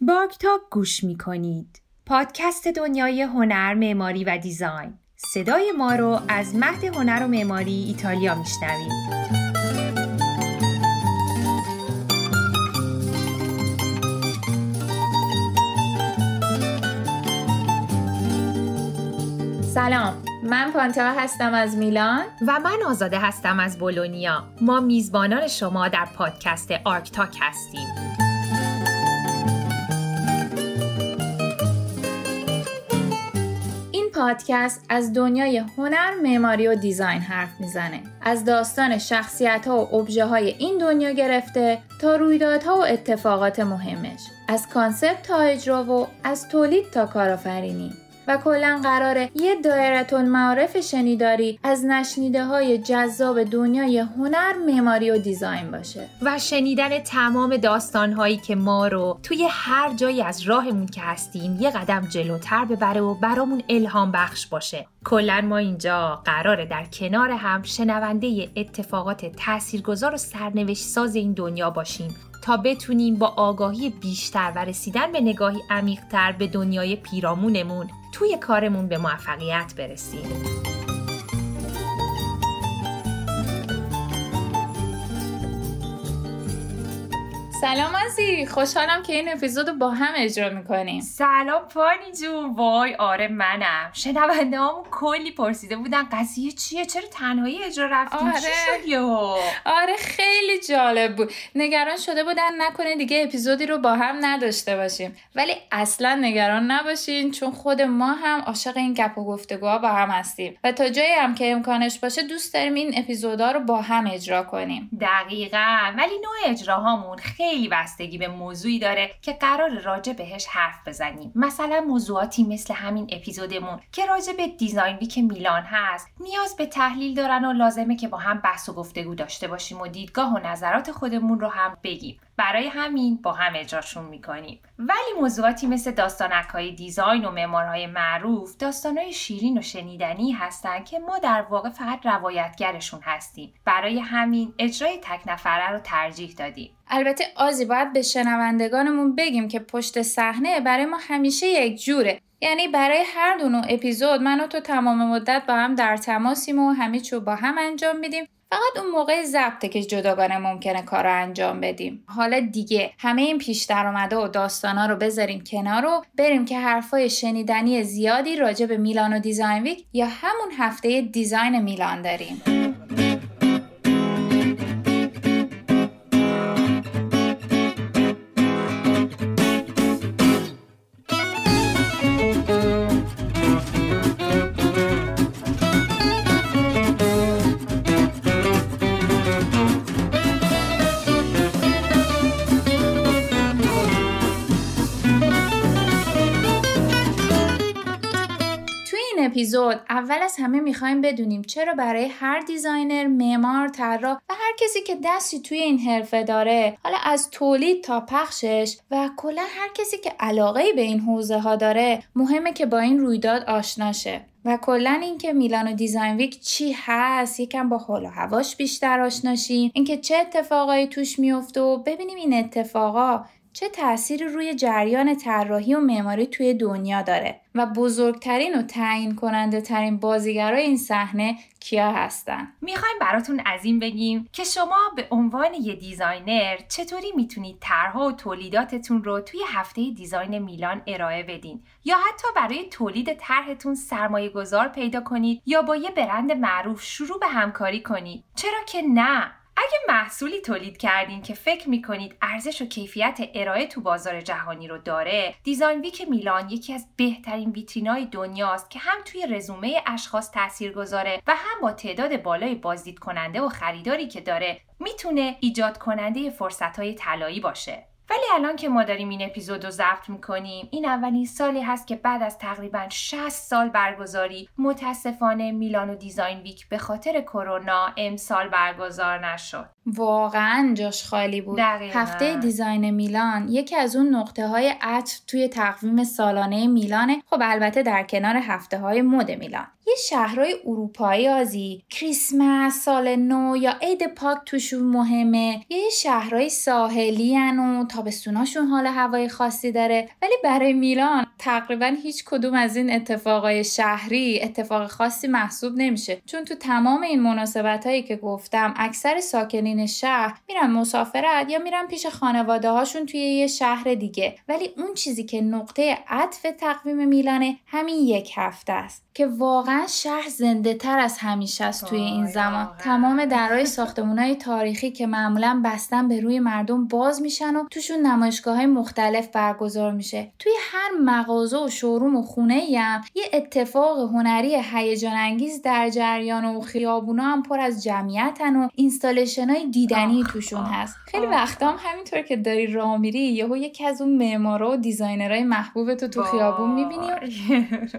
آرکتاک گوش می کنید. پادکست دنیای هنر، معماری و design. صدای ما رو از مهد هنر و معماری ایتالیا میشنوید. سلام من پانتا هستم از میلان و من آزاده هستم از بولونیا ما میزبانان شما در پادکست آرکتاک هستیم پادکست از دنیای هنر، معماری و design حرف می‌زنه. از داستان شخصیت ها و ابژه های این دنیا گرفته تا رویدادها و اتفاقات مهمش. از concept تا اجرا و از تولید تا کارآفرینی. و کلا قراره یه دایره المعارف شنیداری از نشنیده های جذاب دنیای هنر، معماری و design باشه. و شنیدن تمام داستان هایی که ما رو توی هر جایی از راهمون که هستیم یه قدم جلوتر ببره و برامون الهام بخش باشه. کلا ما اینجا قراره در کنار هم شنونده اتفاقات تاثیرگذار و سرنوشت ساز این دنیا باشیم تا بتونیم با آگاهی بیشتر و رسیدن به نگاهی عمیقتر به دنیای پیرامونمون توی کارمون به موفقیت برسیم. سلام عزیزی خوشحالم که این اپیزود رو با هم اجرا می‌کنیم. سلام پانی جون. وای آره منم. شنونده هم کلی پرسیده بودن قضیه چیه؟ چرا تنهایی اجرا رفتیم؟ آره. چی آره خیلی جالب بود. نگران شده بودن نکنه دیگه اپیزودی رو با هم نداشته باشیم. ولی اصلا نگران نباشین چون خود ما هم عاشق این گپ و گفتگوها با هم هستیم. و تا جایی هم که امکانش باشه دوست داریم این اپیزودها رو با هم اجرا کنیم. دقیقا. ولی نوع اجراهامون خیلی بستگی به موضوعی داره که قرار راجع بهش حرف بزنیم. مثلا موضوعاتی مثل همین اپیزودمون که راجع به دیزاین ویک میلان هست نیاز به تحلیل دارن و لازمه که با هم بحث و گفتگو داشته باشیم و دیدگاه و نظرات خودمون رو هم بگیم. برای همین با هم اجراشون می‌کنیم. ولی موضوعاتی مثل داستانک های دیزاین و معمارهای معروف داستانهای شیرین و شنیدنی هستن که ما در واقع فقط روایتگرشون هستیم. برای همین اجرای تک نفره رو ترجیح دادیم. البته آزی باید به شنوندگانمون بگیم که پشت صحنه برای ما همیشه یک جوره. یعنی برای هر دو نوع اپیزود من و تو تمام مدت با هم در تماسیم و همه چو با هم انجام میدیم. فقط اون موقع ضبطه که جداگانه ممکنه کار رو انجام بدیم. حالا دیگه همه این پیش درآمده و داستانا رو بذاریم کنار رو بریم که حرفای شنیدنی زیادی راجع به میلان و دیزاین ویک یا همون هفته دیزاین میلان داریم. اپیزود. اول از همه می‌خوایم بدونیم چرا برای هر designer، معمار، طراح و هر کسی که دستی توی این حرفه داره حالا از تولید تا پخشش و کلا هر کسی که علاقه به این حوزه ها داره مهمه که با این رویداد آشنا و کلا اینکه میلان و design week چی هست یکم با حال و هواش بیشتر آشنا شیم اینکه چه اتفاقایی توش میفته و ببینیم این اتفاقا چه تأثیری روی جریان طراحی و معماری توی دنیا داره و بزرگترین و تعیین کننده ترین بازیگرای این صحنه کیا هستن؟ می‌خوایم براتون از این بگیم که شما به عنوان یه designer چطوری می‌تونید طرحها و تولیداتتون رو توی هفته design میلان ارائه بدین؟ یا حتی برای تولید طرحتون سرمایه گذار پیدا کنید یا با یه برند معروف شروع به همکاری کنید؟ چرا که نه؟ اگه محصولی تولید کردین که فکر می‌کنید ارزش و کیفیت ارائه تو بازار جهانی رو داره design week میلان یکی از بهترین ویترینای دنیاست که هم توی رزومه اشخاص تاثیر گذاره و هم با تعداد بالای بازدید کننده و خریداری که داره می‌تونه ایجاد کننده فرصت های طلایی باشه. ولی الان که ما داریم این اپیزود رو ضبط می‌کنیم این اولین سالی هست که بعد از تقریبا 60 سال برگزاری متاسفانه میلان و دیزاین ویک به خاطر کرونا امسال برگزار نشد. واقعا جاش خالی بود. دقیقا. هفته دیزاین میلان یکی از اون نقطه های عطف توی تقویم سالانه میلانه خب البته در کنار هفته های مد میلان. یه شهرهای اروپایی آزی کریسمس سال نو یا عید پاک توشون مهمه. یه شهرهای ساحلی و تابستوناشون حال هوای خاصی داره. ولی برای میلان تقریبا هیچ کدوم از این اتفاقای شهری اتفاق خاصی محسوب نمیشه. چون تو تمام این مناسبت هایی که گفتم اکثر ساکنین شهر میرن مسافرت یا میرن پیش خانواده هاشون توی یه شهر دیگه. ولی اون چیزی که نقطه عطف تقویم میلانه همین یک هفته است. که واقعا شهر زنده تر از همیشه است توی این زمان. تمام درهای ساختمون های تاریخی که معمولا بستن به روی مردم باز میشن و توشون نمایشگاه های مختلف برگزار میشه. توی هر مغازه و showroom و خونه هم یه اتفاق هنری هیجان انگیز در جریانه و خیابونا هم پر از جمعیتن و installation های دیدنی توشون هست. خیلی وقتا هم همینطور که داری راه میری یهو یکی از اون معمارا و designer های محبوب تو تو خیابون می‌بینی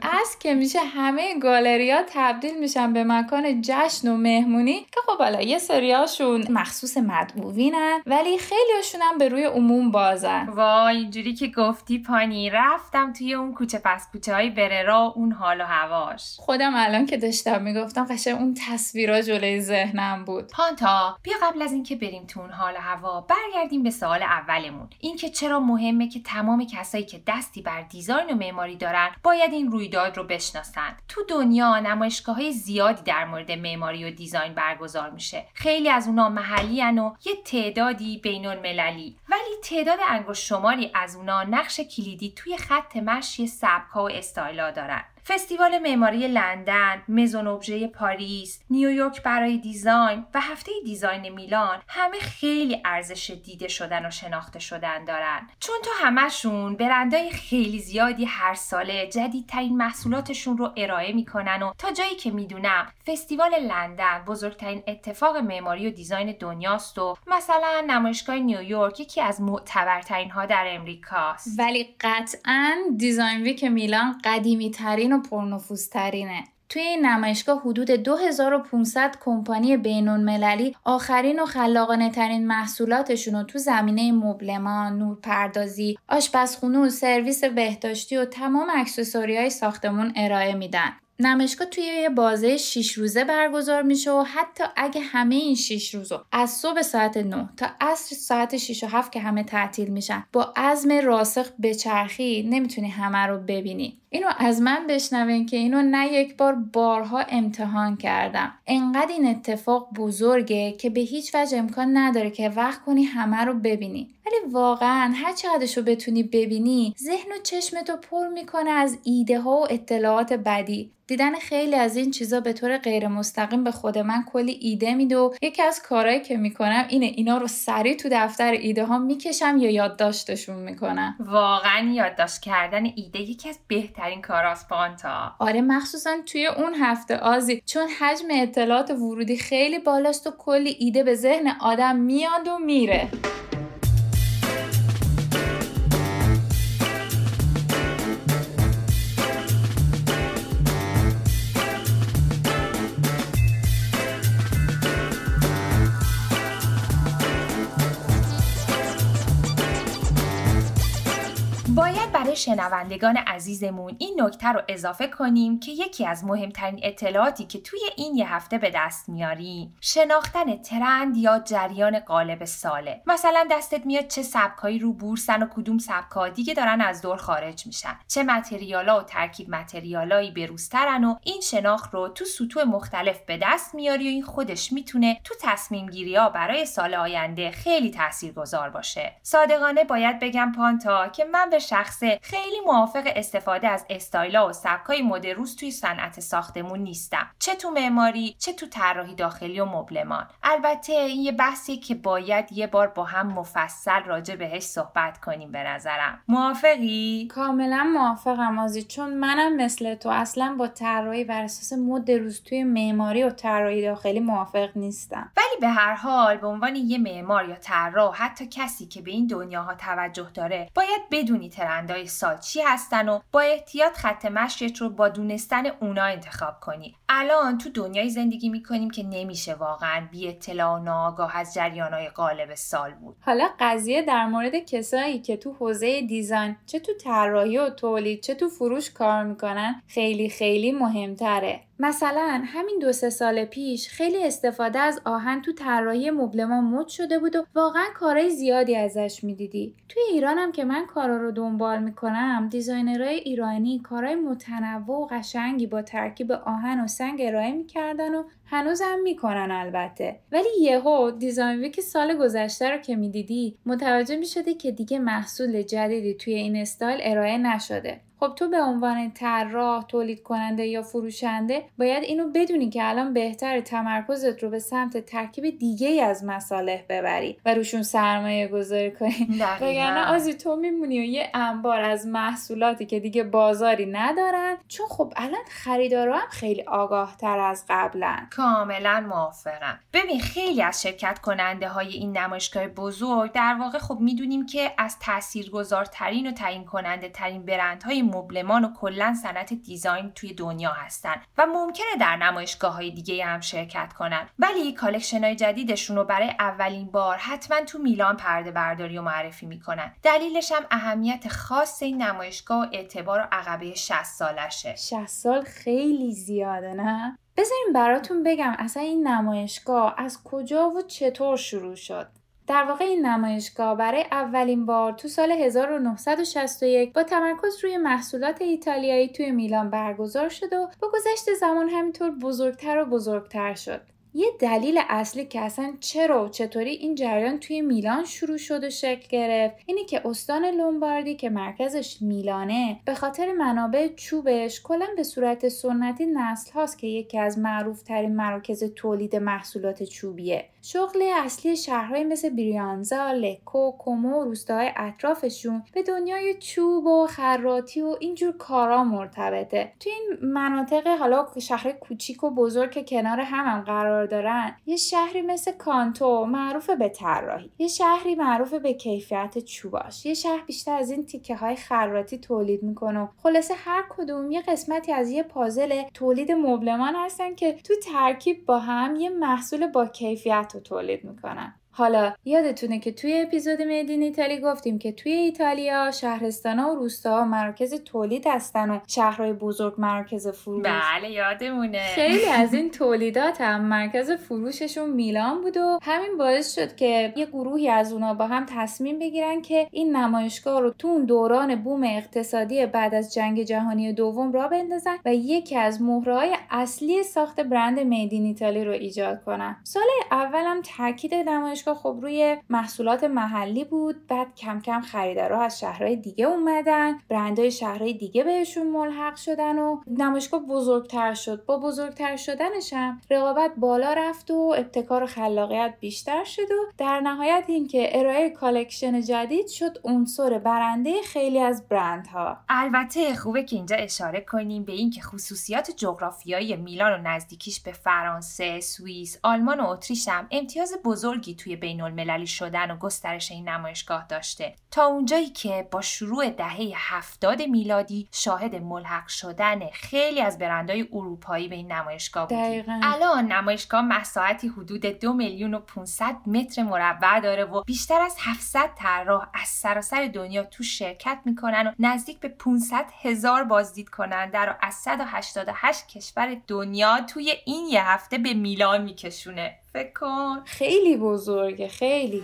از که میشه همه گالریا تبدیل میشن به مکان جشن و مهمونی که خب حالا یه سریاشون مخصوص مدعوینن ولی خیلیشون هم به روی عموم بازن. وای اینجوری که گفتی پانی رفتم توی اون کوچه پس کوچه های بررا اون حال و هواش. خودم الان که داشتم می‌گفتم قشنگ اون تصویرا جلوی ذهنم بود. پانتا بیا قبل از اینکه بریم تو اون حال و هوا برگردیم به سوال اولمون. اینکه چرا مهمه که تمام کسایی که دستی بر دیزاین و معماری دارن باید این رویداد رو بشناسن؟ تو دنیا نمایشگاه های زیادی در مورد معماری و دیزاین برگزار میشه. خیلی از اونا محلی و یه تعدادی بین المللی ولی تعداد انگشت شماری از اونا نقش کلیدی توی خط مشی سبکا و استایلا دارن. فستیوال معماری لندن، Maison Objet پاریس، نیویورک برای design و هفته design میلان همه خیلی ارزش دیده شدن و شناخته شدن دارن. چون تو همشون برندهای خیلی زیادی هر ساله جدیدترین محصولاتشون رو ارائه می‌کنن و تا جایی که می‌دونم فستیوال لندن بزرگترین اتفاق معماری و design دنیاست و مثلا نمایشگاه نیویورک یکی از معتبرترین ها در امریکاست. ولی قطعا Design Week میلان قدیمی ترین و پرنفوذترینه توی این نمایشگاه حدود 2500 کمپانی بینون مللی آخرین و خلاقانه ترین محصولاتشون رو تو زمینه مبلمان، نورپردازی، آشپزخونه و سرویس بهداشتی و تمام اکسسوری های ساختمون ارائه میدن. نمایشگاه توی یه بازه 6 روزه برگزار میشه و حتی اگه همه این 6 روزو از صبح ساعت 9 تا عصر ساعت 6 و 7 که همه تعطیل میشن با عزم راسخ بچرخی نمی‌تونی همه رو ببینی اینو از من بشنوین که اینو نه یک بار بارها امتحان کردم. انقدر این اتفاق بزرگه که به هیچ وجه امکان نداره که وقت کنی همه رو ببینی. ولی واقعا هر چقدرش رو بتونی ببینی ذهن و چشمتو پر می‌کنه از ایده ها و اطلاعات بدی. دیدن خیلی از این چیزا به طور غیر مستقیم به خود من کلی ایده میده و یکی از کارهایی که می‌کنم اینه اینا رو سریع تو دفتر ایده ها می‌کشم یا یادداشتشون می‌کنم. واقعا یادداشت کردن ایده یکی از بهترین کاراست پانتا آره مخصوصا توی اون هفته آزی چون حجم اطلاعات ورودی خیلی بالاست و کلی ایده به ذهن آدم میاد و میره. شنوندگان عزیزمون این نکته رو اضافه کنیم که یکی از مهمترین اطلاعاتی که توی این یه هفته به دست میاریم شناختن ترند یا جریان قالب ساله. مثلا دستت میاد چه سبکایی رو بورسن و کدوم سبکا دیگه دارن از دور خارج میشن. چه متریالا و ترکیب متریالایی بروزترن و این شناخت رو تو سطوح مختلف به دست میاری و این خودش می‌تونه تو تصمیم گیری ها برای سال آینده خیلی تاثیرگذار باشه. صادقانه باید بگم پانتا که من به شخص خیلی موافق استفاده از استایلا و سبکای مد روز توی صنعت ساختمون نیستم. چه تو معماری چه تو طراحی داخلی و مبلمان. البته این یه بحثی که باید یه بار با هم مفصل راجع بهش صحبت کنیم به نظرم. موافقی؟ کاملا موافقم آزی چون منم مثل تو اصلا با طراحی بر اساس مد روز توی معماری و طراحی داخلی موافق نیستم. ولی به هر حال به عنوان یه معمار یا طراح حتی کسی که به این دنیاها توجه داره باید بدونی ترندهای سال چی هستن و با احتیاط خط مشیت رو با دونستن اونا انتخاب کنی. الان تو دنیای زندگی می‌کنیم که نمیشه واقعا بی اطلاع و ناآگاه از جریانهای غالب سال بود. حالا قضیه در مورد کسایی که تو حوزه design چه تو طراحی و تولید چه تو فروش کار می‌کنن خیلی خیلی مهمتره. مثلا همین دو سه سال پیش خیلی استفاده از آهن تو طراحی مبلمان مد شده بود و واقعا کارهای زیادی ازش می‌دیدی. توی ایرانم که من کارا رو دنبال می‌کنم designer های ایرانی کارهای متنوع و قشنگی با ترکیب آهن و سنگ ارائه می‌کردن و هنوزم می‌کنن البته. ولی یهو Design Week سال گذشته رو که می‌دیدی متوجه می‌شدی که دیگه محصول جدیدی توی این استایل ارائه نشده. خب تو به عنوان طراح تولید کننده یا فروشنده باید اینو بدونی که الان بهتر تمرکزت رو به سمت ترکیب دیگه ای از مصالح ببری و روشون سرمایه گذاری کنی. وگرنه آزی تو میمونی و یه انبار از محصولاتی که دیگه بازاری ندارن. چون خب الان خریدارا هم خیلی آگاه تر از قبلن. کاملا موافقم. ببین خیلی از شرکت کننده های این نمایشگاه بزرگ در واقع خب می‌دونیم که از تاثیرگذارترین و تعیین کننده ترین برندهای مبلمان و کلا صنعت design توی دنیا هستن و ممکنه در نمایشگاه های دیگه هم شرکت کنن. ولی collection های جدیدشون رو برای اولین بار حتما تو میلان پرده برداری و معرفی می‌کنن. دلیلش هم اهمیت خاص این نمایشگاه و اعتبار و عقبه 60 سالشه. 60 سال خیلی زیاده نه؟ بذاریم براتون بگم اصلا این نمایشگاه از کجا و چطور شروع شد. در واقع این نمایشگاه برای اولین بار تو سال 1961 با تمرکز روی محصولات ایتالیایی توی میلان برگزار شد و با گذشت زمان همینطور بزرگتر و بزرگتر شد. یه دلیل اصلی که اصلا چرا و چطوری این جریان توی میلان شروع شد و شکل گرفت اینه که استان لومباردی که مرکزش میلانه به خاطر منابع چوبش کلا به صورت سنتی نسل هاست که یکی از معروف ترین مراکز تولید محصولات چوبیه. شغل اصلی شهرهای مثل بریانزا، لکو، کومو و روستاهای اطرافشون به دنیای چوب و خراتی و اینجور کارا مرتبطه. توی این مناطق حالا شهر کوچیک و بزرگ که کنار هم, هم قرار دارن. یه شهری مثل کانتو معروف به طراحی. یه شهری معروف به کیفیت چوباش. یه شهر بیشتر از این تیکه های خراتی تولید می‌کنه. خلاصه هر کدوم یه قسمتی از یه پازل تولید مبلمان هستن که تو ترکیب با هم یه محصول با کیفیت رو تولید می‌کنن. حالا یادتونه که توی اپیزود میدین ایتالی گفتیم که توی ایتالیا شهرستانا و روستاها مراکز تولید هستن و شهرهای بزرگ مراکز فروش. بله یادمونه. خیلی از این تولیدات هم مرکز فروششون میلان بود و همین باعث شد که یه گروهی از اونا با هم تصمیم بگیرن که این نمایشگاه رو تو اون دوران boom اقتصادی بعد از جنگ جهانی دوم راه بندازن و یکی از مهرهای اصلی ساخت برند Made in Italy رو ایجاد کنن. سال اولم تاکید نمایشگاه خب روی محصولات محلی بود بعد کم کم خریدارا از شهرهای دیگه اومدن برندهای شهرهای دیگه بهشون ملحق شدن و نمایشگاه بزرگتر شد. با بزرگتر شدنش هم رقابت بالا رفت و ابتکار و خلاقیت بیشتر شد و در نهایت اینکه ارائه collection جدید شد عنصر برنده خیلی از برندها. البته خوبه که اینجا اشاره کنیم به اینکه خصوصیات جغرافیایی میلان و نزدیکیش به فرانسه، سوئیس، آلمان و اتریش هم امتیاز بزرگی توی بین المللی شدن و گسترش این نمایشگاه داشته. تا اونجایی که با شروع دهه هفتاد میلادی شاهد ملحق شدن خیلی از برندهای اروپایی به این نمایشگاه بودیم. الان نمایشگاه مساحتی حدود دو میلیون و 500 متر مربع داره و بیشتر از 700 طراح از سراسر دنیا تو شرکت می‌کنن و نزدیک به 500 هزار بازدید کننده رو از 188 کشور دنیا توی این یه هفته به میلان میکشونه. فکر کن. خیلی بزرگه خیلی.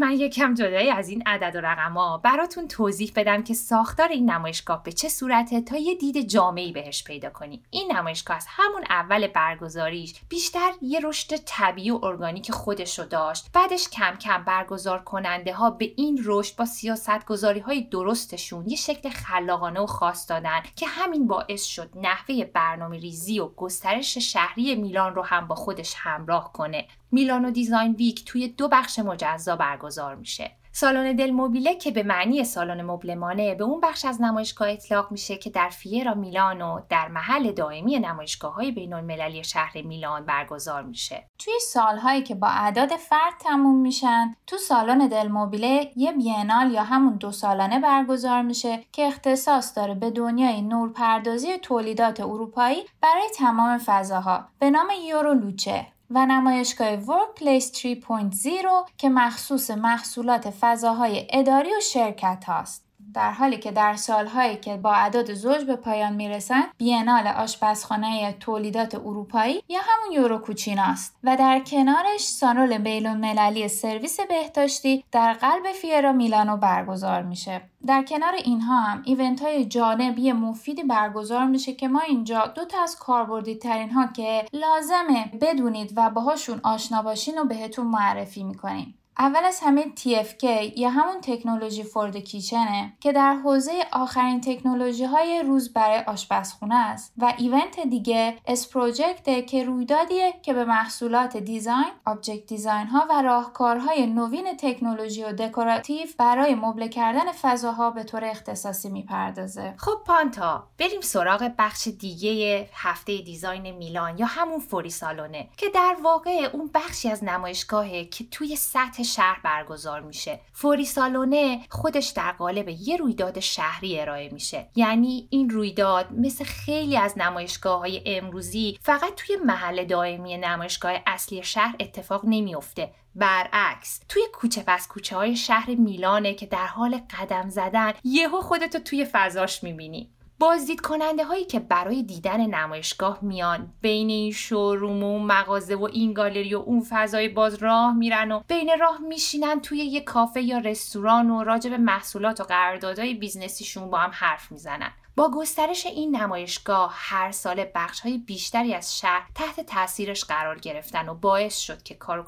من یکم جدای از این عدد و رقما براتون توضیح بدم که ساختار این نمایشگاه به چه صورته تا یه دید جامعی بهش پیدا کنیم. این نمایشگاه از همون اول برگزاریش بیشتر یه رشد طبیعی و ارگانیک خودش رو داشت. بعدش کم کم برگزار کننده ها به این رشد با سیاست گذاری های درستشون یه شکل خلاقانه و خاص دادن که همین باعث شد نحوه برنامه ریزی و گسترش شهری میلان رو هم با خودش همراه کنه. میلانو دیزاین ویک توی دو بخش مجزا برگزار میشه. سالن دل موبیله که به معنی سالن مبلمانه به اون بخش از نمایشگاه اطلاق میشه که در فیرا میلانو در محل دائمی نمایشگاه های بین المللی شهر میلان برگزار میشه. توی سالهایی که با اعداد فرد تموم میشن تو سالن دل موبیله یه بینال یا همون دو سالانه برگزار میشه که اختصاص داره به دنیای نورپردازی تولیدات اروپایی برای تمام فضاها. به نام یورو لوچه. و نمایشگاه Workplace 3.0 که مخصوص محصولات فضاهای اداری و شرکت هاست. در حالی که در سالهایی که با اعداد زوج به پایان می‌رسند بینال آشپزخانه تولیدات اروپایی یا همون EuroCucina است و در کنارش سالن بین‌المللی سرویس بهداشتی در قلب Fiera Milano برگزار میشه. در کنار اینها هم event های جانبی مفیدی برگزار میشه که ما اینجا دو تا از کاربردی ترین ها که لازمه بدونید و باهاشون آشنا باشین و بهتون معرفی می‌کنیم. اول از همه TFK یا همون Technology For the Kitchen ه که در حوزه آخرین تکنولوژی های روز برای آشپزخونه است و event دیگه S.Project که رویدادیه که به محصولات design، object design ها و راهکارهای نوین تکنولوژی و دکوراتیو برای مبله کردن فضاها به طور اختصاصی می‌پردازه. خب پانتا بریم سراغ بخش دیگه هفته دیزاین میلان یا همون فوری سالونه که در واقع اون بخشی از نمایشگاهه که توی سطح شهر برگزار میشه. فوری سالونه خودش در قالب یه رویداد شهری ارائه میشه. یعنی این رویداد مثل خیلی از نمایشگاه های امروزی فقط توی محل دائمی نمایشگاه اصلی شهر اتفاق نمیافته. برعکس توی کوچه پس کوچه های شهر میلانه که در حال قدم زدن یهو خودتو توی فضاش می‌بینی. بازدید کننده هایی که برای دیدن نمایشگاه میان. بین این شوروم و مغازه و این گالری و اون فضای باز راه میرن و بین راه میشینن توی یه کافه یا رستوران و راجع به محصولات و قراردادهای بیزنسیشون با هم حرف می‌زنن. با گسترش این نمایشگاه هر سال بخش های بیشتری از شهر تحت تاثیرش قرار گرفتن و باعث شد که کار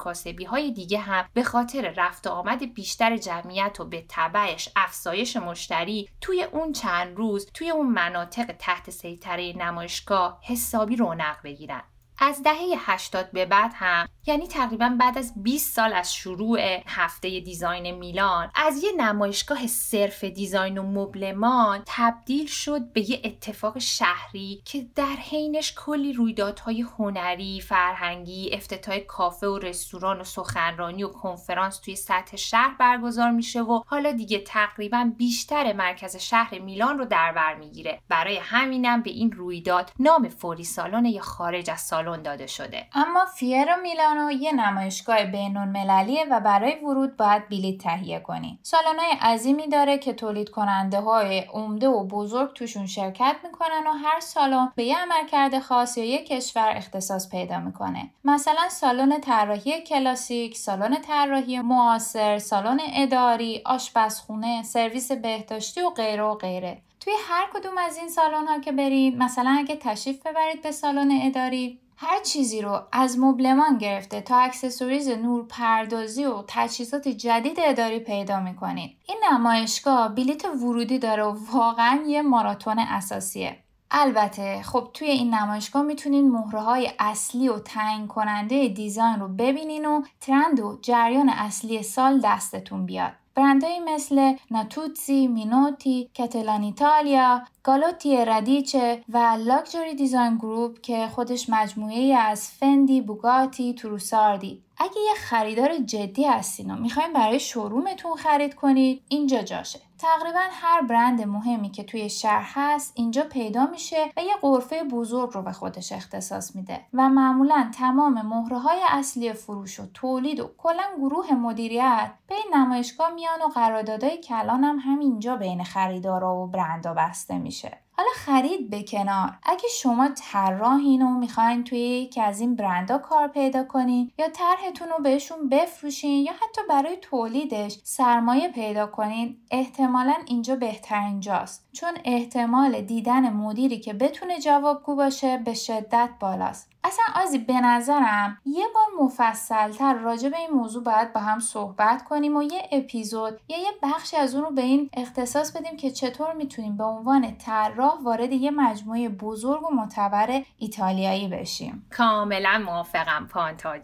های دیگه هم به خاطر رفت آمد بیشتر جمعیت و به تبعش افزایش مشتری توی اون چند روز توی اون مناطق تحت سیطره نمایشگاه حسابی رونق بگیرن. از دهه 80 به بعد هم یعنی تقریبا بعد از 20 سال از شروع هفته دیزاین میلان از یه نمایشگاه صرف دیزاین و مبلمان تبدیل شد به یه اتفاق شهری که در حینش کلی رویدادهای هنری، فرهنگی، افتتاح کافه و رستوران و سخنرانی و کنفرانس توی سطح شهر برگزار میشه و حالا دیگه تقریبا بیشتر مرکز شهر میلان رو در بر می‌گیره. برای همینم به این رویداد نام فوری سالن یا خارج از سالن داده شده. اما Fiera Milano یه نمایشگاه بین‌المللیه و برای ورود باید بلیط تهیه کنی. سالن‌های عظیمی داره که تولید کننده های عمده و بزرگ توشون شرکت می‌کنن و هر سالن به یه عملکرد خاص یا یک کشور اختصاص پیدا می‌کنه. مثلا سالن طراحی کلاسیک سالن طراحی معاصر سالن اداری آشپزخونه سرویس بهداشتی و غیره و غیره. توی هر کدوم از این سالن ها که برید مثلا اگه تشریف ببرید به سالن اداری هر چیزی رو از مبلمان گرفته تا accessories نور پردازی و تجهیزات جدید اداری پیدا می‌کنید. این نمایشگاه بلیت ورودی داره و واقعا یه ماراتون اساسیه. البته خب توی این نمایشگاه می‌تونین مهره های اصلی و تعیین کننده design رو ببینین و trend و جریان اصلی سال دستتون بیاد. برندهایی مثل Natuzzi، Minotti، Cattelan Italia، Gallotti Radice و Luxury Design Group که خودش مجموعه از Fendi، Bugatti، Trussardi. اگه یه خریدار جدی هستین و می‌خواین برای showroom تون خرید کنید اینجا جاشه. تقریبا هر برند مهمی که توی شهر هست اینجا پیدا میشه و یه غرفه بزرگ رو به خودش اختصاص میده و معمولا تمام مهره های اصلی فروش و تولید و کلا گروه مدیریت به این نمایشگاه میان و قراردادهای کلان هم همینجا بین خریدارا و برندا بسته میشه. حالا خرید به کنار. اگه شما طراحین و می‌خواین توی یکی از این برندها کار پیدا کنین یا طرحتون رو بهشون بفروشین یا حتی برای تولیدش سرمایه پیدا کنین احتمالا اینجا بهترین جاست چون احتمال دیدن مدیری که بتونه جوابگو باشه به شدت بالاست. اصلا آزی به نظرم یه بار مفصلتر راجع به این موضوع باید با هم صحبت کنیم و یه اپیزود یا یه بخشی از اون رو به این اختصاص بدیم که چطور می‌تونیم به عنوان طراح وارد یه مجموعه بزرگ و معتبر ایتالیایی بشیم. کاملا موافقم پانتا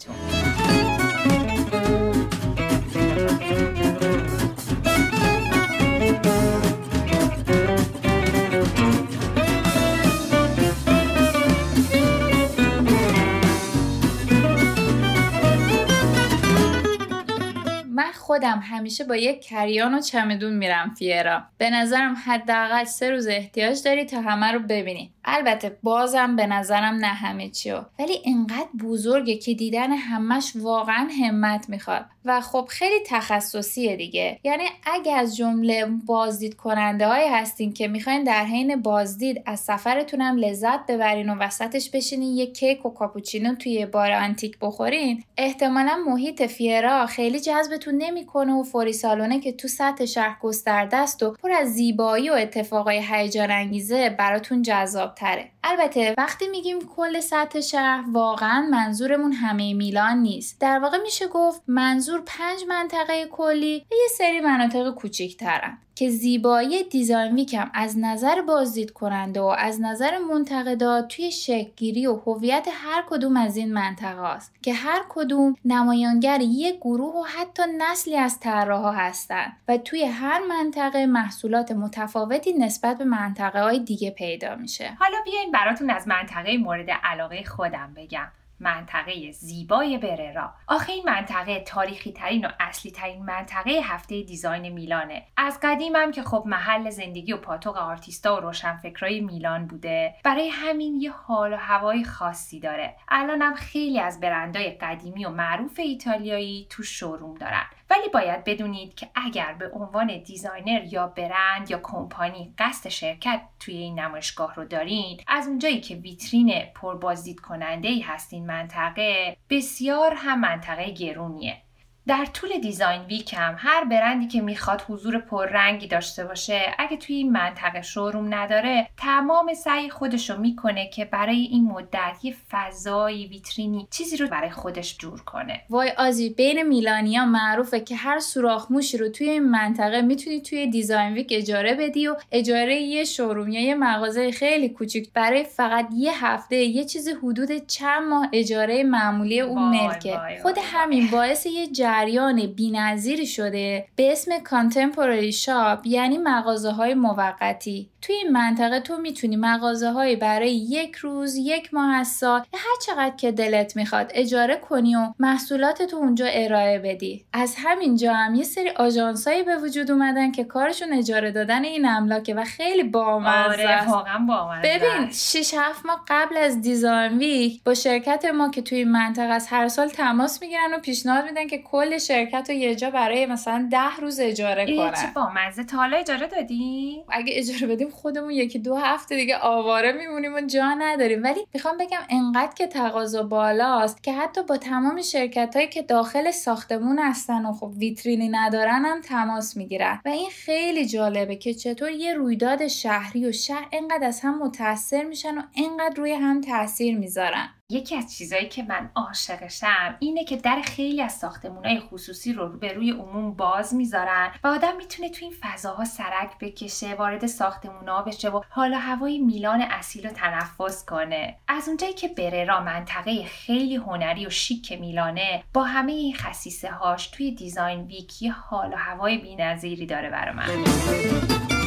خودم همیشه با یک کریان و چمدون میرم فیرا. به نظرم حداقل سه روز احتیاج داری تا همه رو ببینی. البته بازم به نظرم نه همه چیو. ولی انقدر بزرگه که دیدن همش واقعا همت می‌خواد. و خب خیلی تخصصیه دیگه یعنی اگه از جمله بازدید کننده های هستین که می‌خواین در حین بازدید از سفرتونم لذت ببرین و وسطش بشینین یه کیک و کاپوچینو توی بار آنتیک بخورین احتمالا محیط فیرا خیلی جذبتون نمی‌کنه و فوری سالونه که تو سطح شهر گسترده است و پر از زیبایی و اتفاقای هیجان انگیزه براتون جذاب تره. البته وقتی میگیم کل سطح شهر واقعا منظورمون همه میلان نیست. در واقع میشه گفت منظور پنج منطقه کلی یه سری مناطق کوچیکترن که زیبایی دیزاین ویکم از نظر بازدید کننده و از نظر منتقدات توی شکلگیری و هویت هر کدوم از این منطقه است که هر کدوم نمایانگر یک گروه و حتی نسلی از طراحا هستند و توی هر منطقه محصولات متفاوتی نسبت به منطقه های دیگه پیدا میشه. حالا بیاین براتون از منطقه مورد علاقه خودم بگم. منطقه زیبای بررا آخه این منطقه تاریخی ترین و اصلی ترین منطقه هفته design میلانه. از قدیمم که خب محل زندگی و پاتوق آرتیستا و روشنفکرای میلان بوده برای همین یه حال و هوای خاصی داره. الانم خیلی از برندهای قدیمی و معروف ایتالیایی توش showroom دارن. ولی باید بدونید که اگر به عنوان designer یا برند یا کمپانی قصد شرکت توی این نمایشگاه رو دارین از اونجایی که ویترین پربازدید کننده ای هستین منطقه بسیار هم منطقه گرونیه. در طول دیزاین ویک هم هر برندی که می‌خواد حضور پررنگی داشته باشه اگه توی این منطقه شوروم نداره تمام سعی خودش رو می‌کنه که برای این مدت یه فضایی ویترینی چیزی رو برای خودش جور کنه. وای آزی بین میلانیا معروفه که هر سوراخ موشی رو توی این منطقه می‌تونی توی دیزاین ویک اجاره بدی و اجاره یه شوروم یا یه مغازه خیلی کوچیک برای فقط یه هفته یه چیزی حدود چند ماه اجاره معمولی اون ملکه. خود همین باعث یه جریان بینظیری شده به اسم کانتمپوری شاپ یعنی مغازه های موقتی. توی این منطقه تو می‌تونی مغازه های برای یک روز یک ماه از سال یا هر چقدر که دلت می‌خواد اجاره کنی و محصولات تو اونجا ارائه بدی. از همین جا هم یه سری آژانسایی به وجود اومدن که کارشون اجاره دادن این املاکه و خیلی بامزه آره واقعا ببین 6 7 ماه قبل از دیزاین ویک با شرکت ما که توی این منطقه از هر سال تماس می‌گیرن و پیشنهاد میدن که کل شرکت رو یه جا برای مثلا ده روز اجاره کنن چه با مزه تا حالا اجاره دادی؟ اگه اجاره بدیم خودمون یکی دو هفته دیگه آواره میمونیم و جا نداریم. ولی می‌خوام بگم انقدر که تقاضا بالاست که حتی با تمام شرکت هایی که داخل ساختمون هستن و خب ویترینی ندارن هم تماس می‌گیرن. و این خیلی جالبه که چطور یه رویداد شهری و شهر انقدر از هم متاثر میشن و انقدر روی هم تاثیر می‌ذارن. یکی از چیزهایی که من عاشقشم اینه که در خیلی از ساختمونهای خصوصی رو به روی عموم باز می‌ذارن و آدم می‌تونه تو این فضاها سرک بکشه وارد ساختمونا بشه و حالا هوای میلان اصیل رو تنفس کنه. از اونجایی که بررا منطقه خیلی هنری و شیک میلانه با همه این خصیصه هاش توی دیزاین ویکی حال و هوای بینظیری داره برای من.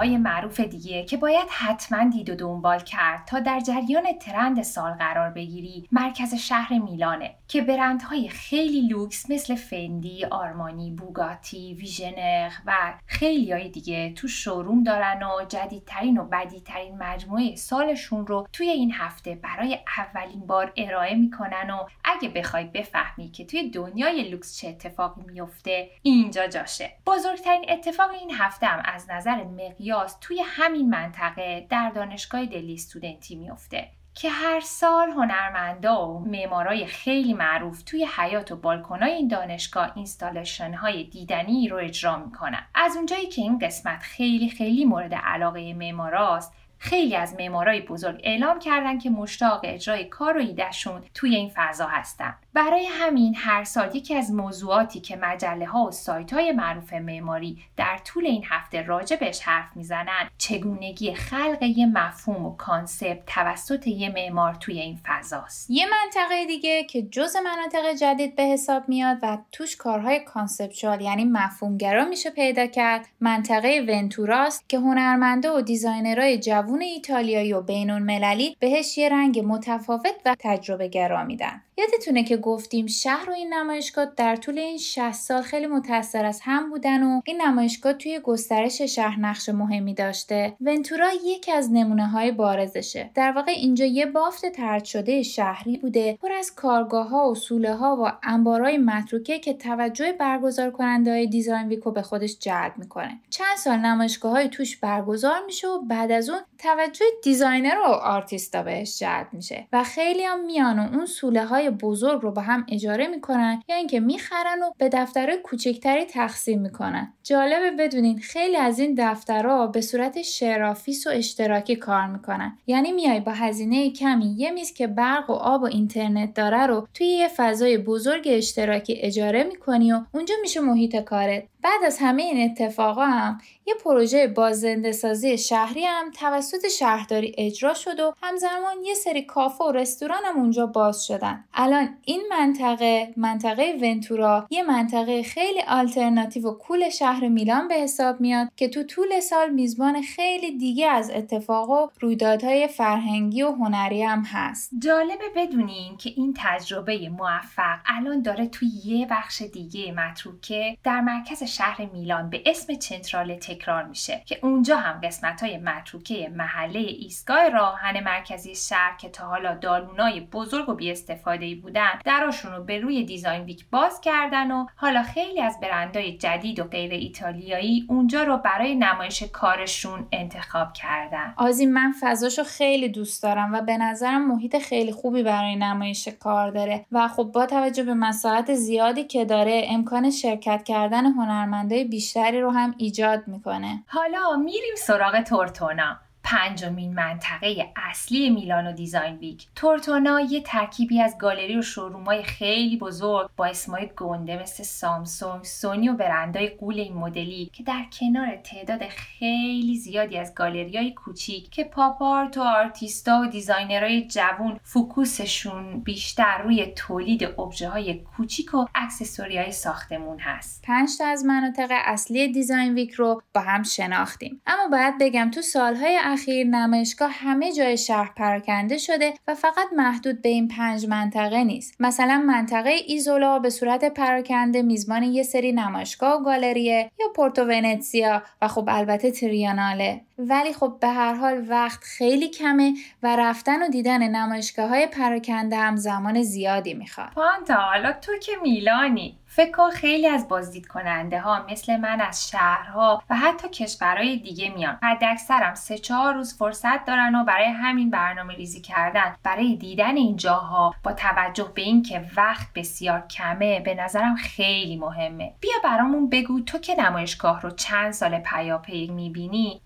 جاهای معروف دیگه که باید حتما دید و دنبال کرد تا در جریان trend سال قرار بگیری. مرکز شهر میلانه. که برندهای خیلی لوکس مثل فندی، آرمانی، بوگاتی، ویژنر و خیلی های دیگه توش showroom دارن و جدیدترین و بدیع‌ترین مجموعه سالشون رو توی این هفته برای اولین بار ارائه می‌کنن و اگه بخوای بفهمی که توی دنیای لوکس چه اتفاقی میفته اینجا جاشه. بزرگترین اتفاق این هفته هم از نظر مقیاس توی همین منطقه در دانشگاه دلی استودنتی میفته که هر سال هنرمندا و معمارای خیلی معروف توی حیاط و بالکنای این دانشگاه installation های دیدنی رو اجرا می‌کنن. از اونجایی که این قسمت خیلی خیلی مورد علاقه معماراست خیلی از معمارای بزرگ اعلام کردن که مشتاق اجرای کار و ایدهشون توی این فضا هستن. برای همین هر سال یکی از موضوعاتی که مجله ها و سایت های معروف معماری در طول این هفته راجع بهش حرف می‌زنن چگونگی خلق یه مفهوم و concept توسط یه معمار توی این فضاست. یه منطقه دیگه که جز مناطق جدید به حساب میاد و توش کارهای conceptual یعنی مفهومگرا میشه پیدا کرد منطقه ونتوراست که هنرمندا و designer های جوون ایتالیایی و بین‌المللی بهش یه رنگ متفاوت و تجربه گرا میدن. یادتونه که گفتیم شهر و این نمایشگاه در طول این 60 سال خیلی متاثر از هم بودن و این نمایشگاه توی گسترش شهر نقش مهمی داشته. ونتورا یکی از نمونه های بارزشه. در واقع اینجا یه بافت طرد شده شهری بوده پر از کارگاه ها و سوله ها و انبارای متروکه که توجه برگزار کننده های design week و به خودش جلب می‌کنه. چند سال نمایشگاه هایی توش برگزار میشه و بعد از اون توجه designer و آرتیستا بهش جلب میشه و خیلی هم میان و اون سوله های بزرگ رو با هم اجاره می‌کنن یا اینکه می‌خرن و به دفترهای کوچکتری تقسیم می‌کنن. جالبه بدونین خیلی از این دفترها به صورت share office و اشتراکی کار می‌کنن. یعنی میای با هزینه کمی یه میز که برق و آب و اینترنت داره رو توی یه فضای بزرگ اشتراکی اجاره می‌کنی و اونجا میشه محیط کارت. بعد از همه این اتفاقا هم یه پروژه بازنده سازی شهری هم توسط شهرداری اجرا شد و همزمان یه سری کافه و رستوران هم اونجا باز شدن. الان این منطقه منطقه ونتورا یه منطقه خیلی آلترناتیو و کول شهر میلان به حساب میاد که تو طول سال میزبان خیلی دیگه از اتفاق و رویدادهای فرهنگی و هنری هم هست. جالبه بدونین که این تجربه موفق الان داره توی یه بخش دیگه متروکه در مرکز شهر میلان به اسم چنترال تکرار میشه که اونجا هم قسمت های متروکه محله ایستگاه راهن مرکزی شهر که تا حالا دالونای بزرگ و بی استفاده بودن دراشون رو به روی دیزاین ویک باز کردن و حالا خیلی از برندهای جدید و غیر ایتالیایی اونجا رو برای نمایش کارشون انتخاب کردن. آزی من فضاشو خیلی دوست دارم و به نظرم محیط خیلی خوبی برای نمایش کار داره و خب با توجه به مساحت زیادی که داره امکان شرکت کردن هنرمندای بیشتری رو هم ایجاد می‌کنه. حالا میریم سراغ تورتونا. پنجمین منطقه اصلی Milano design week. تورتونا یه ترکیبی از گالری و showroom ای خیلی بزرگ با اسمای گنده مثل سامسونگ سونی و برندهای غول این مدلی که در کنار تعداد خیلی زیادی از گالری های کوچیک که pop art و آرتیستا و designer های جوون focus شون بیشتر روی تولید ابژه های کوچیک و accessory های ساختمون هست. پنج تا از مناطق اصلی design week رو با هم شناختیم. اما باید بگم تو سالهای اخیر نمایشگاه همه جای شهر پراکنده شده و فقط محدود به این پنج منطقه نیست. مثلا منطقه ایزولا به صورت پراکنده میزبان یه سری نمایشگاه و گالریه یا پورتو ونتسیا و خب البته تریناله. ولی خب به هر حال وقت خیلی کمه و رفتن و دیدن نمایشگاه های پراکنده هم زمان زیادی می‌خواد. پانتا حالا تو که میلانی فکر کن خیلی از بازدید کننده ها مثل من از شهرها و حتی کشورهای دیگه میان. حد اکثرم سه چهار روز فرصت دارن و برای همین برنامه ریزی کردن. برای دیدن این جاها با توجه به اینکه وقت بسیار کمه به نظرم خیلی مهمه. بیا برامون بگو تو که نمایشگاه رو چند سال پیاپی می‌بینی؟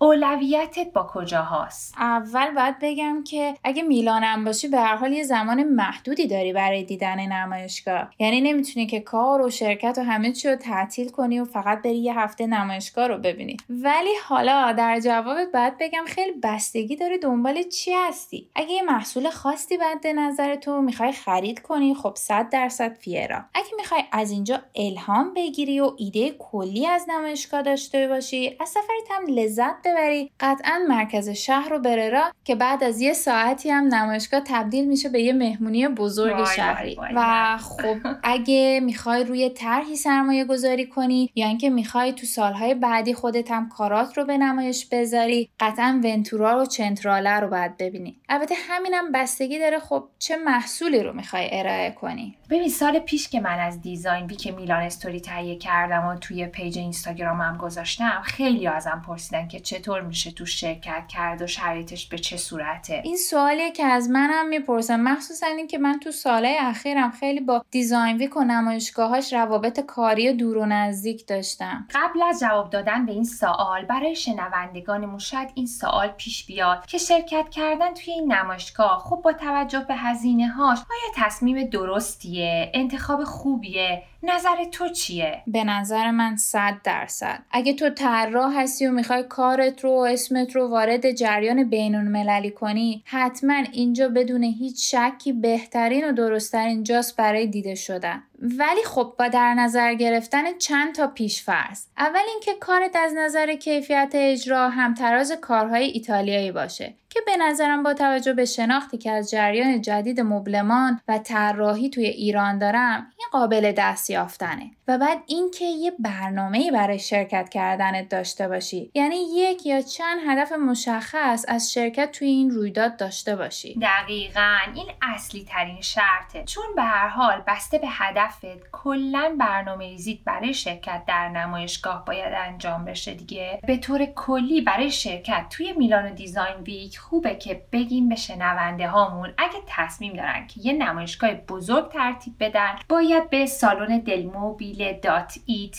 اولویتت با کجاهاست؟ اول باید بگم که اگه میلانم باشی به هر حال یه زمان محدودی داری برای دیدن نمایشگاه. یعنی نمی‌تونی که کار و شرکت و همه چی رو تعطیل کنی و فقط بری یه هفته نمایشگاه رو ببینی. ولی حالا در جوابت باید بگم خیلی بستگی داری دنبال چی هستی. اگه یه محصول خاصی بعد نظر تو می‌خوای خرید کنی خب 100 درصد فیرا. اگه می‌خوای از اینجا الهام بگیری و ایده کلی از نمایشگاه داشته باشی از سفرت هم لذت ببری. قطعا مرکز شهر رو بره را که بعد از یه ساعتی هم نمایشگاه تبدیل میشه به یه مهمونی بزرگ شهری. و خب اگه می‌خوای روی طرحی سرمایه گذاری کنی یا اینکه می‌خوای تو سالهای بعدی خودت هم کارات رو به نمایش بذاری قطعا ونتورا و چنتراله رو باید ببینی. البته همینم بستگی داره خب چه محصولی رو می‌خوای ارائه کنی. ببین سال پیش که من از design week میلان استوری تهیه کردم و توی page اینستاگرامم گذاشتم خیلی ازم پرسیدن که چطور میشه توش شرکت کرد و شرایطش به چه صورته. این سوالیه که از منم می‌پرسن مخصوصا اینکه من تو سالهای اخیرم خیلی با design week و نمایشگاهاش روابط کاری دور و نزدیک داشتم. قبل از جواب دادن به این سوال برای شنوندگانمون شاید این سوال پیش بیاد که شرکت کردن توی این نمایشگاه خب با توجه به هزینه هاش آیا تصمیم درستیه؟ انتخاب خوبیه. نظر تو چیه؟ به نظر من صد درصد. اگه تو طراح هستی و می‌خوای کارت رو و اسمت رو وارد جریان بین المللی کنی حتما اینجا بدون هیچ شکی بهترین و درستترین جاست برای دیده شدن. ولی خب با در نظر گرفتن چند تا پیشفرض. اول اینکه کارت از نظر کیفیت اجرا همتراز کارهای ایتالیایی باشه که به نظرم با توجه به شناختی که از جریان جدید مبلمان و طراحی توی ایران دارم این قابل دست یافتنه. و بعد اینکه یه برنامه برای شرکت کردنت داشته باشی. یعنی یک یا چند هدف مشخص از شرکت توی این رویداد داشته باشی. دقیقا این اصلی ترین شرطه. چون به هر حال بسته به هدفت کلا برنامه ریزیت برای شرکت در نمایشگاه باید انجام بشه دیگه. به طور کلی برای شرکت. توی میلان دیزاین ویک خوبه که بگیم به شنونده هامون اگه تصمیم دارن که یه نمایشگاه بزرگ ترتیب بدن باید به سالن دلموبیل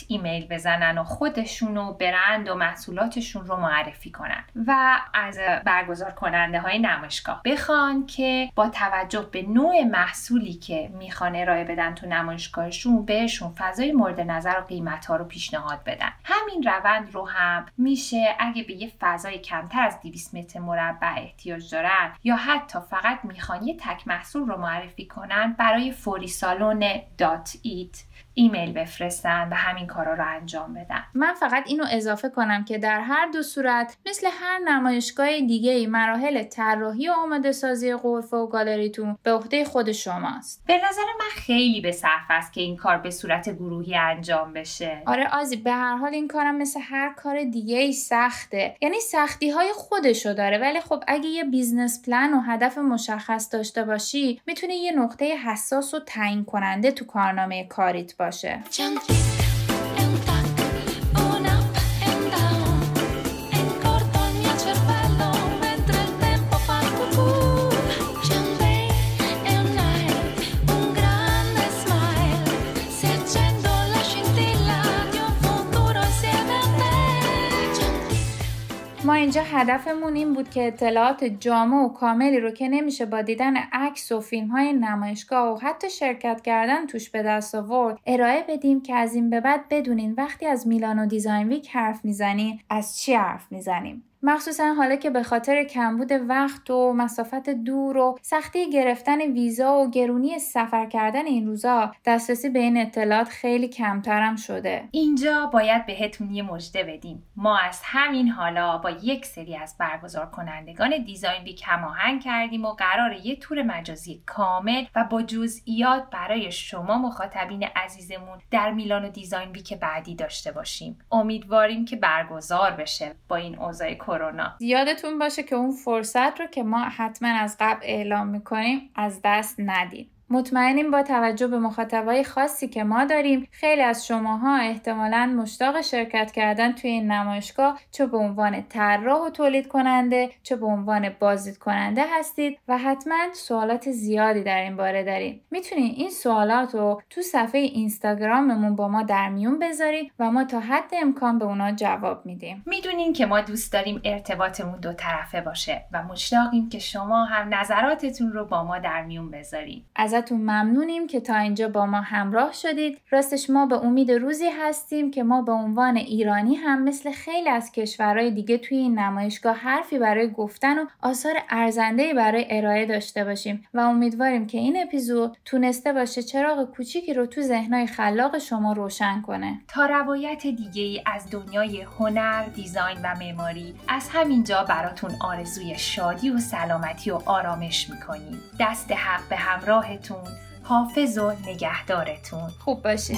ایمیل بزنن و خودشون و برند و محصولاتشون رو معرفی کنن و از برگزار کننده های نمایشگاه. بخوان که با توجه به نوع محصولی که می‌خوان ارائه بدن تو نمایشگاهشون بهشون فضای مورد نظر و قیمت ها رو پیشنهاد بدن. همین روند رو هم میشه اگه به یه فضای کمتر از 200 متر مربع احتیاج دارن یا حتی فقط می‌خوان یه تک محصول رو معرفی کنن برای فوری سالن دات ایت ایمیل بفرستن و همین کارا رو انجام بدن. من فقط اینو اضافه کنم که در هر دو صورت مثل هر نمایشگاه دیگه ای مراحل طراحی و آماده سازی غرفه و گالریتون به عهده خود شماست. به نظر من خیلی به صرفه است که این کار به صورت گروهی انجام بشه. آره آزی به هر حال این کارم مثل هر کار دیگه ای سخته. یعنی سختی های خودشو داره ولی خب اگه یه business plan و هدف مشخص داشته باشی می‌تونه یه نقطه حساس و تعیین کننده تو کارنامه کاریت باشه. ما اینجا هدفمون این بود که اطلاعات جامع و کاملی رو که نمیشه با دیدن عکس و فیلم های نمایشگاه و حتی شرکت کردن توش به دست آورد ارائه بدیم که از این به بعد بدونین وقتی از میلان و دیزاین ویک حرف می‌زنیم از چی حرف می‌زنیم. مخصوصا حالا که به خاطر کمبود وقت و مسافت دور و سختی گرفتن ویزا و گرونی سفر کردن این روزا دسترسی به این اطلاعات خیلی کمترم شده. اینجا باید بهتون یه مژده بدیم. ما از همین حالا با یک سری از برگزار کنندگان دیزاین ویک هماهنگ کردیم و قرار یه تور مجازی کامل و با جزئیات برای شما مخاطبین عزیزمون در میلان و دیزاین ویک بعدی داشته باشیم. امیدواریم که برگزار بشه با این اوضاع کرونا. یادتون باشه که اون فرصت رو که ما حتما از قبل اعلام می‌کنیم از دست ندید مطمئنیم با توجه به مخاطبای خاصی که ما داریم خیلی از شماها احتمالا مشتاق شرکت کردن توی این نمایشگاه چه به عنوان طراح و تولید کننده چه به عنوان بازدید کننده هستید و حتما سوالات زیادی در این باره داریم. می‌تونید این سوالات رو تو صفحه اینستاگراممون با ما در میون بذارید و ما تا حد امکان به اونا جواب میدیم. می‌دونین که ما دوست داریم ارتباطمون دو طرفه باشه و مشتاقیم که شما هم نظراتتون رو با ما در میون بذارید از ازتون ممنونیم که تا اینجا با ما همراه شدید. راستش ما به امید روزی هستیم که ما به عنوان ایرانی هم مثل خیلی از کشورهای دیگه توی این نمایشگاه حرفی برای گفتن و آثار ارزندهی برای ارائه داشته باشیم و امیدواریم که این اپیزود تونسته باشه چراغ کوچیکی رو تو ذهنهای خلاق شما روشن کنه. تا روایت دیگه ای از دنیای هنر، دیزاین و معماری از همینجا براتون آرزوی شادی و سلامتی و آرامش می‌کنیم. دست حق به همراهتون حافظ و نگهدارتون. خوب باشه.